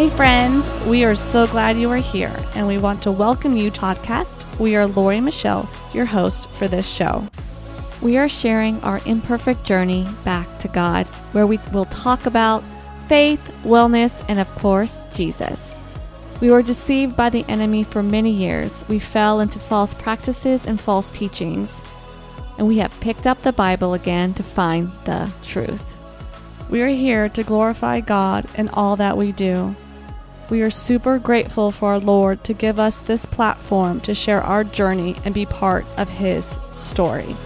Hey, friends, we are so glad you are here, and we want to welcome you to podcast. We are Lori Michelle, your host for this show. We are sharing our imperfect journey back to God, where we will talk about faith, wellness, and of course, Jesus. We were deceived by the enemy for many years. We fell into false practices and false teachings, and we have picked up the Bible again to find the truth. We are here to glorify God in all that we do. We are super grateful for our Lord to give us this platform to share our journey and be part of His story.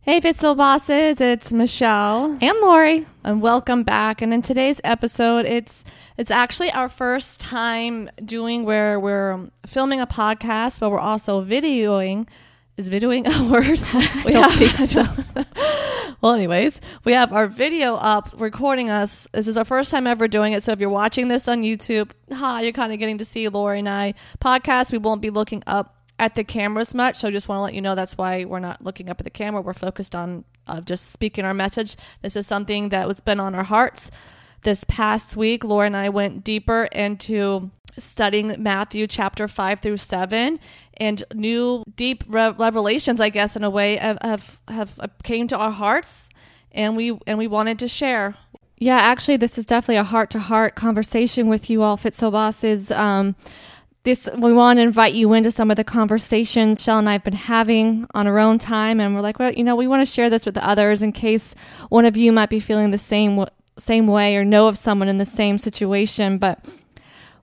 Hey, Fitzel bosses, it's Michelle And Lori. and welcome back. And in today's episode, it's it's actually our first time doing where we're filming a podcast, but we're also videoing. Is videoing a word? We Don't have- think so. Well, anyways, we have our video up recording us. This is our first time ever doing it. So if you're watching this on YouTube, hi, you're kind of getting to see Lori and I podcast. We won't be looking up at the cameras much. So just want to let you know that's why we're not looking up at the camera. We're focused on uh, just speaking our message. This is something that was been on our hearts. This past week, Lori and I went deeper into studying Matthew chapter 5 through 7 and new deep re- revelations I guess in a way have, have have came to our hearts and we and we wanted to share Yeah, actually, this is definitely a heart to heart conversation with you all, Fitzo bosses. Um, this we want to invite you into some of the conversations Shell and I have been having on our own time, and we're like, well, you know, we want to share this with the others in case one of you might be feeling the same same way or know of someone in the same situation. But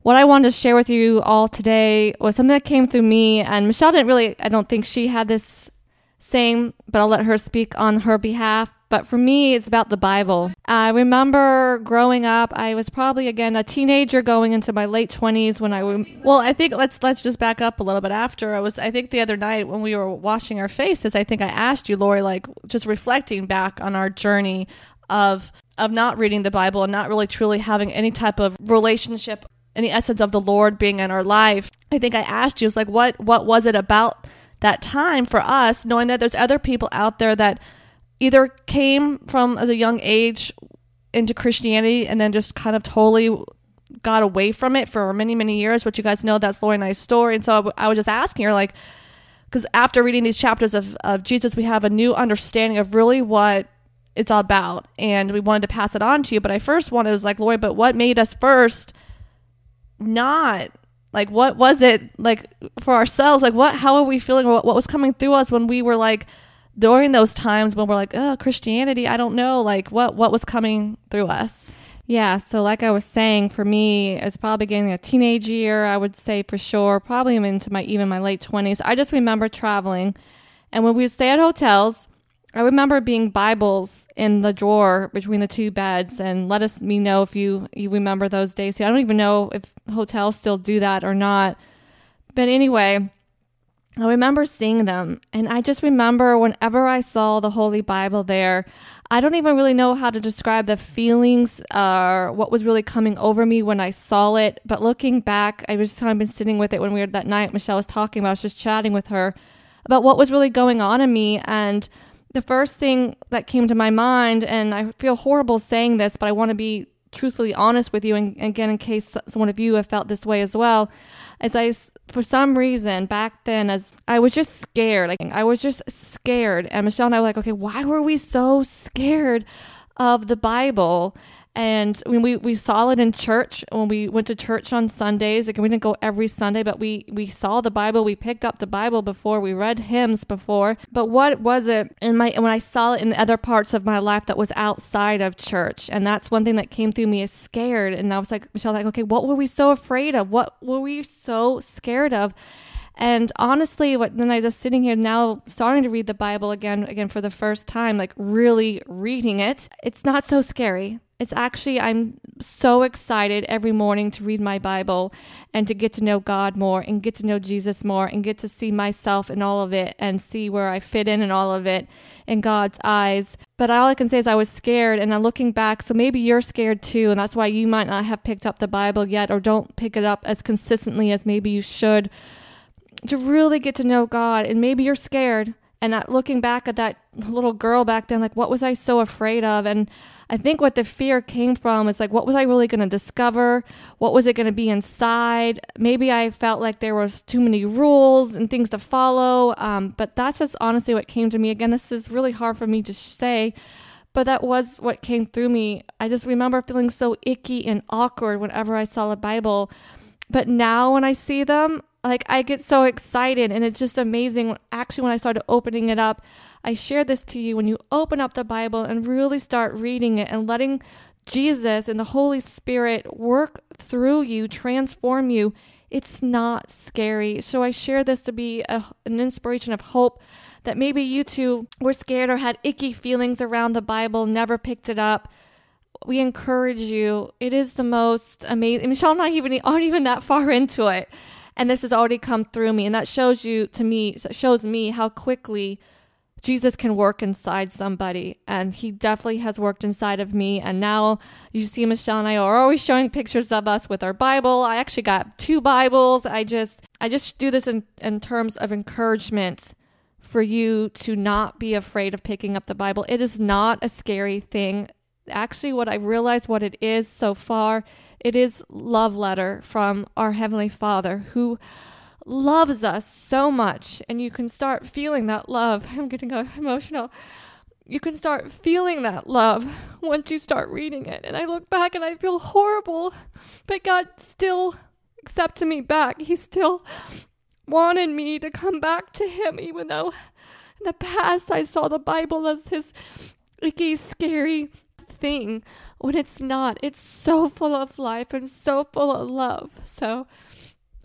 what I wanted to share with you all today was something that came through me, and Michelle didn't really. I don't think she had this same, but I'll let her speak on her behalf. But for me, it's about the Bible. I remember growing up, I was probably again a teenager going into my late 20s when I rem- well I think let's let's just back up a little bit after I was I think the other night when we were washing our faces I think I asked you Lori like just reflecting back on our journey of of not reading the Bible and not really truly having any type of relationship any essence of the Lord being in our life. I think I asked you, it was like, what what was it about that time for us, knowing that there's other people out there that either came from as a young age into Christianity and then just kind of totally got away from it for many many years. Which you guys know that's Lori and I's story, and so I, w- I was just asking her like, because after reading these chapters of of Jesus, we have a new understanding of really what it's all about, and we wanted to pass it on to you. But I first wanted was like, Lori, but what made us first not like what was it like for ourselves like what how are we feeling what, what was coming through us when we were like during those times when we're like oh christianity i don't know like what what was coming through us yeah. So like I was saying, for me, it's probably getting a teenage year. I would say for sure, probably into my even my late 20s. I just remember traveling, and when we would stay at hotels. I remember being Bibles in the drawer between the two beds, and let us me know if you you remember those days. I don't even know if hotels still do that or not. But anyway, I remember seeing them, and I just remember whenever I saw the Holy Bible there, I don't even really know how to describe the feelings or what was really coming over me when I saw it. But looking back, I was kind of been sitting with it when we were that night. Michelle was talking about, I was just chatting with her about what was really going on in me, and the first thing that came to my mind, and I feel horrible saying this, but I want to be truthfully honest with you, and again, in case one of you have felt this way as well, as I, for some reason, back then, as I was just scared, like I was just scared, and Michelle and I were like, okay, why were we so scared of the Bible? And when we, we saw it in church, when we went to church on Sundays, like we didn't go every Sunday, but we, we saw the Bible, we picked up the Bible before, we read hymns before. But what was it in my when I saw it in the other parts of my life that was outside of church? And that's one thing that came through me is scared. And I was like, Michelle, like, okay, what were we so afraid of? What were we so scared of? And honestly, what then I just sitting here now starting to read the Bible again again for the first time, like really reading it, it's not so scary. It's actually I'm so excited every morning to read my Bible and to get to know God more and get to know Jesus more and get to see myself in all of it and see where I fit in in all of it in God's eyes. But all I can say is I was scared and I'm looking back, so maybe you're scared too, and that's why you might not have picked up the Bible yet or don't pick it up as consistently as maybe you should to really get to know God. And maybe you're scared And looking back at that little girl back then, like, what was I so afraid of? And I think what the fear came from is like, what was I really going to discover? What was it going to be inside? Maybe I felt like there was too many rules and things to follow. Um, but that's just honestly what came to me. Again, this is really hard for me to say, but that was what came through me. I just remember feeling so icky and awkward whenever I saw a Bible. But now when I see them, like I get so excited and it's just amazing. Actually, when I started opening it up, I share this to you. When you open up the Bible and really start reading it and letting Jesus and the Holy Spirit work through you, transform you, it's not scary. So I share this to be a, an inspiration of hope that maybe you too were scared or had icky feelings around the Bible, never picked it up. We encourage you. It is the most amazing. Michelle, I'm not even aren't even that far into it, and this has already come through me, and that shows you to me shows me how quickly Jesus can work inside somebody, and He definitely has worked inside of me. And now you see, Michelle and I are always showing pictures of us with our Bible. I actually got two Bibles. I just, I just do this in, in terms of encouragement for you to not be afraid of picking up the Bible. It is not a scary thing. Actually, what I realized what it is so far, it is love letter from our Heavenly Father who loves us so much and you can start feeling that love. I'm getting uh, emotional. You can start feeling that love once you start reading it. And I look back and I feel horrible, but God still accepted me back. He still wanted me to come back to Him, even though in the past I saw the Bible as this icky, scary thing when it's not. It's so full of life and so full of love. So,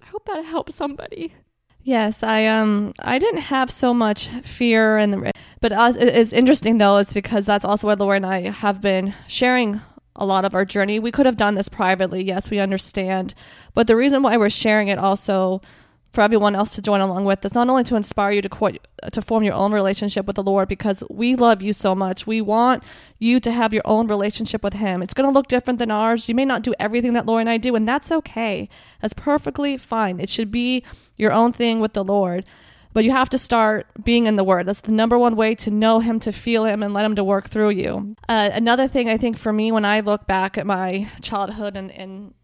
I hope that helps somebody. Yes, I um I didn't have so much fear and the but it's interesting though it's because that's also what Lori and I have been sharing a lot of our journey. We could have done this privately, yes, we understand, but the reason why we're sharing it also for everyone else to join along with is not only to inspire you to co- to form your own relationship with the Lord because we love you so much. We want you to have your own relationship with Him. It's going to look different than ours. You may not do everything that Lori and I do, and that's okay. That's perfectly fine. It should be your own thing with the Lord. But you have to start being in the Word. That's the number one way to know Him, to feel Him, and let Him to work through you. Uh, another thing I think for me, when I look back at my childhood and, and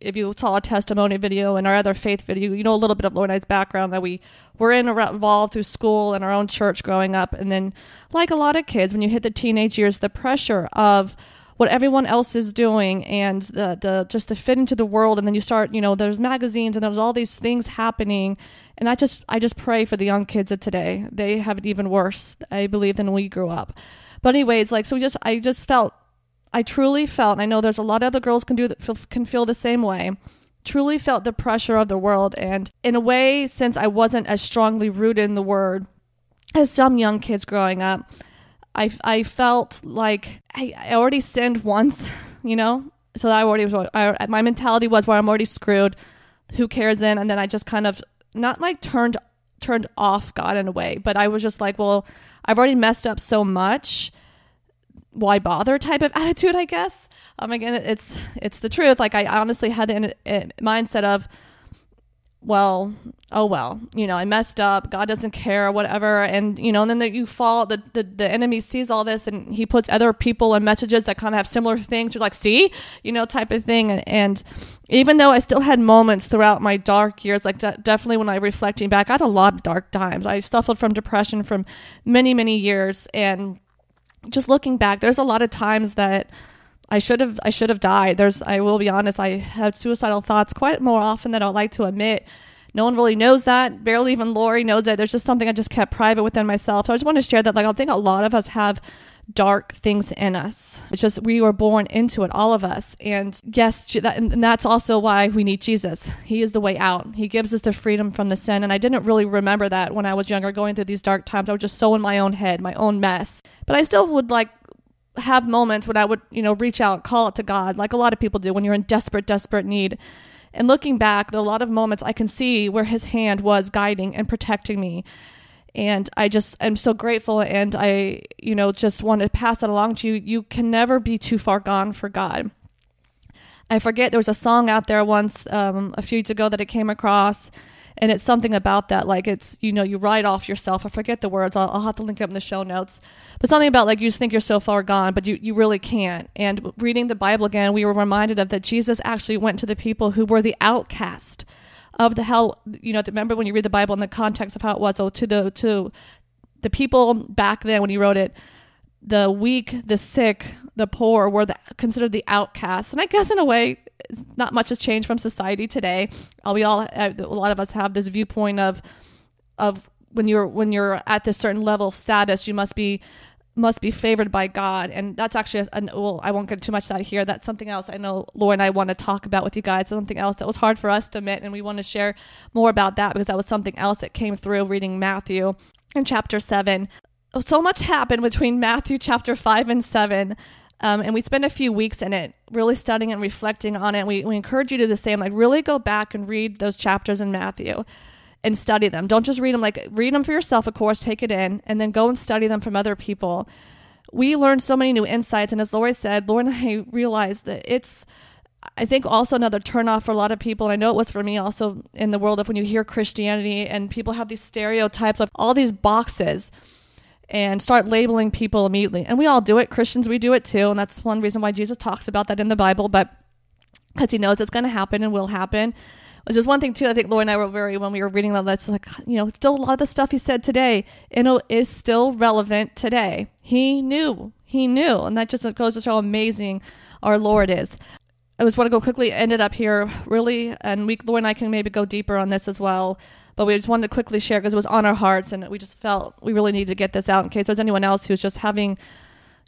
if you saw a testimony video and our other faith video, you know a little bit of Lori and background that we were in involved through school and our own church growing up, and then like a lot of kids, when you hit the teenage years, the pressure of what everyone else is doing and the the just to fit into the world, and then you start, you know, there's magazines and there's all these things happening, and I just I just pray for the young kids of today. They have it even worse, I believe, than we grew up. But anyways, like so, we just I just felt I truly felt, and I know there's a lot of other girls can do that, can feel the same way. Truly felt the pressure of the world, and in a way, since I wasn't as strongly rooted in the word as some young kids growing up, I, I felt like I, I already sinned once, you know, so I already was. I, my mentality was where I'm already screwed. Who cares then? And then I just kind of not like turned turned off God in a way, but I was just like, well, I've already messed up so much why bother type of attitude, I guess. Um, again, it's it's the truth. Like I honestly had the mindset of, well, oh well, you know, I messed up. God doesn't care, whatever. And you know, and then the, you fall. The, the the enemy sees all this, and he puts other people and messages that kind of have similar things. You're like, see, you know, type of thing. And, and even though I still had moments throughout my dark years, like de- definitely when I reflecting back, I had a lot of dark times. I suffered from depression from many many years, and just looking back, there's a lot of times that I should have I should have died. There's I will be honest, I have suicidal thoughts quite more often than I would like to admit. No one really knows that. Barely even Lori knows that. There's just something I just kept private within myself. So I just want to share that. Like I think a lot of us have dark things in us. It's just we were born into it, all of us. And yes, that, and that's also why we need Jesus. He is the way out. He gives us the freedom from the sin. And I didn't really remember that when I was younger, going through these dark times. I was just so in my own head, my own mess. But I still would like have moments when I would, you know, reach out, call it to God, like a lot of people do when you're in desperate, desperate need. And looking back, there are a lot of moments I can see where His hand was guiding and protecting me and I just am so grateful and I you know just want to pass that along to you you can never be too far gone for God I forget there was a song out there once um, a few years ago that I came across And it's something about that, like it's, you know, you write off yourself. I forget the words. I'll, I'll have to link it up in the show notes. But something about like you just think you're so far gone, but you, you really can't. And reading the Bible again, we were reminded of that Jesus actually went to the people who were the outcast of the hell. You know, remember when you read the Bible in the context of how it was, so to the, to the people back then when he wrote it, the weak, the sick, the poor were the, considered the outcasts. And I guess in a way, not much has changed from society today. Uh, we all, uh, a lot of us have this viewpoint of, of when you're when you're at this certain level of status, you must be must be favored by God, and that's actually an, well, I won't get too much that here. That's something else I know Lori and I want to talk about with you guys. Something else that was hard for us to admit, and we want to share more about that because that was something else that came through reading Matthew in chapter seven so much happened between Matthew chapter 5 and 7. Um, and we spent a few weeks in it, really studying and reflecting on it. We, we encourage you to do the same, like really go back and read those chapters in Matthew and study them. Don't just read them, like read them for yourself, of course, take it in, and then go and study them from other people. We learned so many new insights. And as Lori said, Lori and I realized that it's, I think, also another turnoff for a lot of people. And I know it was for me also in the world of when you hear Christianity and people have these stereotypes of all these boxes and start labeling people immediately. And we all do it. Christians, we do it too. And that's one reason why Jesus talks about that in the Bible, but because he knows it's going to happen and will happen. Which is one thing too. I think Lori and I were very when we were reading that. That's like you know, still a lot of the stuff he said today, you know, is still relevant today. He knew, he knew, and that just goes to show how amazing our Lord is. I just want to go quickly. Ended up here really, and we Lori and I can maybe go deeper on this as well but we just wanted to quickly share because it was on our hearts and we just felt we really needed to get this out in case there's anyone else who's just having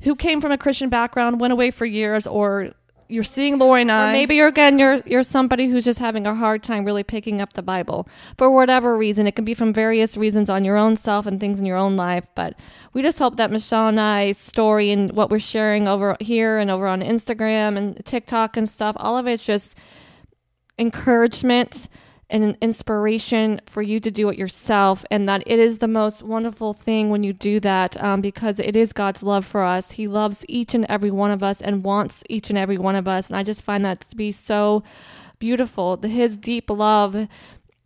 who came from a Christian background, went away for years, or you're seeing Lori and I. Or maybe you're again you're you're somebody who's just having a hard time really picking up the Bible for whatever reason. It can be from various reasons on your own self and things in your own life. But we just hope that Michelle and I's story and what we're sharing over here and over on Instagram and TikTok and stuff, all of it's just encouragement and an inspiration for you to do it yourself, and that it is the most wonderful thing when you do that um, because it is God's love for us. He loves each and every one of us and wants each and every one of us. And I just find that to be so beautiful. His deep love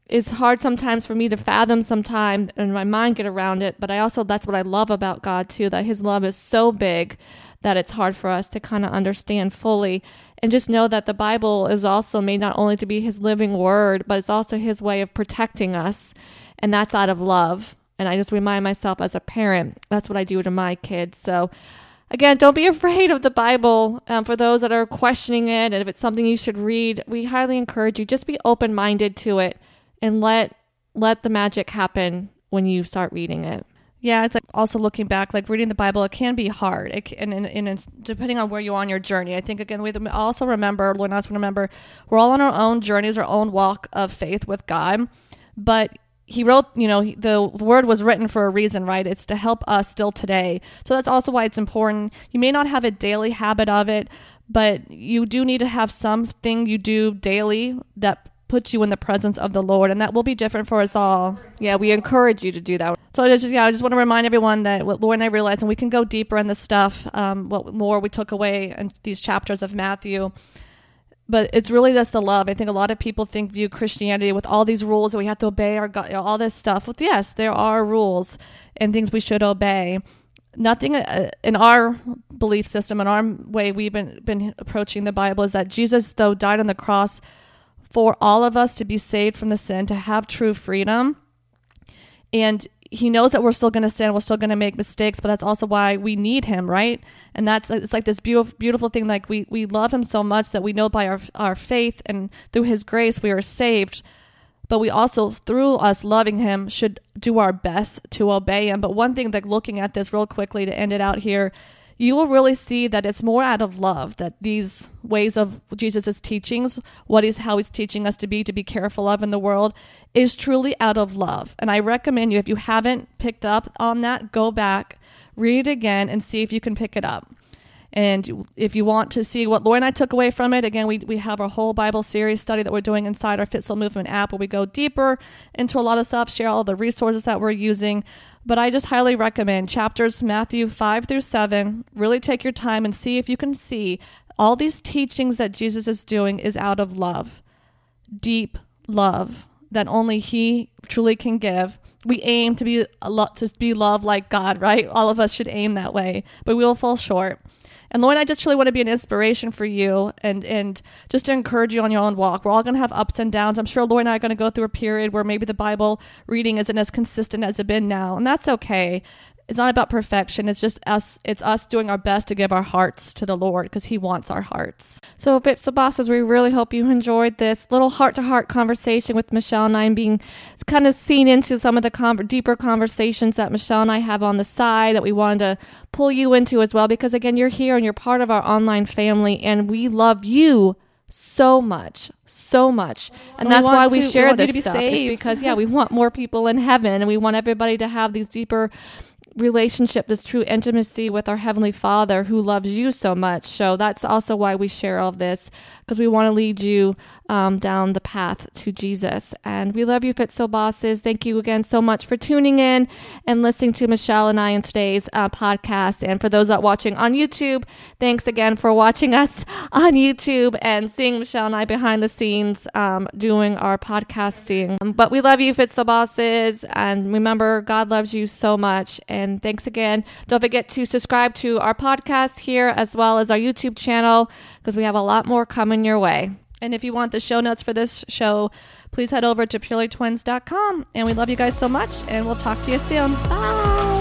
is hard sometimes for me to fathom sometimes and my mind get around it but i also that's what i love about god too that his love is so big that it's hard for us to kind of understand fully and just know that the Bible is also made not only to be his living word, but it's also his way of protecting us. And that's out of love. And I just remind myself as a parent, that's what I do to my kids. So, again, don't be afraid of the Bible. Um, for those that are questioning it, and if it's something you should read, we highly encourage you just be open minded to it and let let the magic happen when you start reading it. Yeah, it's like also looking back, like reading the Bible, it can be hard. It can, and, and, depending on where you are on your journey, I think again we also remember, Lord, us remember, we're all on our own journeys, our own walk of faith with God. But He wrote, you know, the word was written for a reason, right? It's to help us still today. So that's also why it's important. You may not have a daily habit of it, but you do need to have something you do daily that puts you in the presence of the Lord, and that will be different for us all. Yeah, we encourage you to do that. So I just yeah, I just want to remind everyone that what Lord and I realized, and we can go deeper in this stuff. Um, what more we took away in these chapters of Matthew, but it's really just the love. I think a lot of people think view Christianity with all these rules that we have to obey our God, you know, all this stuff. Well, yes, there are rules and things we should obey. Nothing uh, in our belief system, in our way we've been been approaching the Bible is that Jesus, though, died on the cross for all of us to be saved from the sin, to have true freedom. And he knows that we're still going to sin, we're still going to make mistakes, but that's also why we need him, right? And that's it's like this beautiful, beautiful thing. Like we we love him so much that we know by our our faith and through his grace we are saved. But we also, through us loving him, should do our best to obey him. But one thing that looking at this real quickly to end it out here you will really see that it's more out of love that these ways of Jesus' teachings, what is how he's teaching us to be, to be careful of in the world, is truly out of love. And I recommend you, if you haven't picked up on that, go back, read it again, and see if you can pick it up. And if you want to see what Lori and I took away from it, again, we, we have our whole Bible series study that we're doing inside our Fitzel Movement app where we go deeper into a lot of stuff, share all the resources that we're using. But I just highly recommend chapters Matthew 5 through 7. Really take your time and see if you can see all these teachings that Jesus is doing is out of love, deep love, that only He truly can give. We aim to be a lot to be loved like God, right? All of us should aim that way, but we will fall short. And Lord, I just really want to be an inspiration for you and and just to encourage you on your own walk. We're all going to have ups and downs. I'm sure Lord and I are going to go through a period where maybe the Bible reading isn't as consistent as it's been now, and that's okay it's not about perfection it's just us it's us doing our best to give our hearts to the lord because he wants our hearts so bits of bosses we really hope you enjoyed this little heart-to-heart conversation with michelle and i and being kind of seen into some of the com- deeper conversations that michelle and i have on the side that we wanted to pull you into as well because again you're here and you're part of our online family and we love you so much, so much, and We that's why we to- we share you this be stuff. saved. because yeah, we want more people in heaven, and we want everybody to have these deeper relationship, this true intimacy with our heavenly Father who loves you so much. So that's also why we share all of this because we want to lead you um, down the path to Jesus. And we love you, Fitzo Bosses. Thank you again so much for tuning in and listening to Michelle and I in today's uh, podcast. And for those that are watching on YouTube, thanks again for watching us on YouTube and seeing Michelle and I behind the scenes um, doing our podcasting. Um, but we love you, Fitzo Bosses. And remember, God loves you so much. And thanks again. Don't forget to subscribe to our podcast here as well as our YouTube channel because we have a lot more coming your way. and if you want the show notes for this show please head over to purelytwins.com and we love you guys so much and we'll talk to you soon Bye.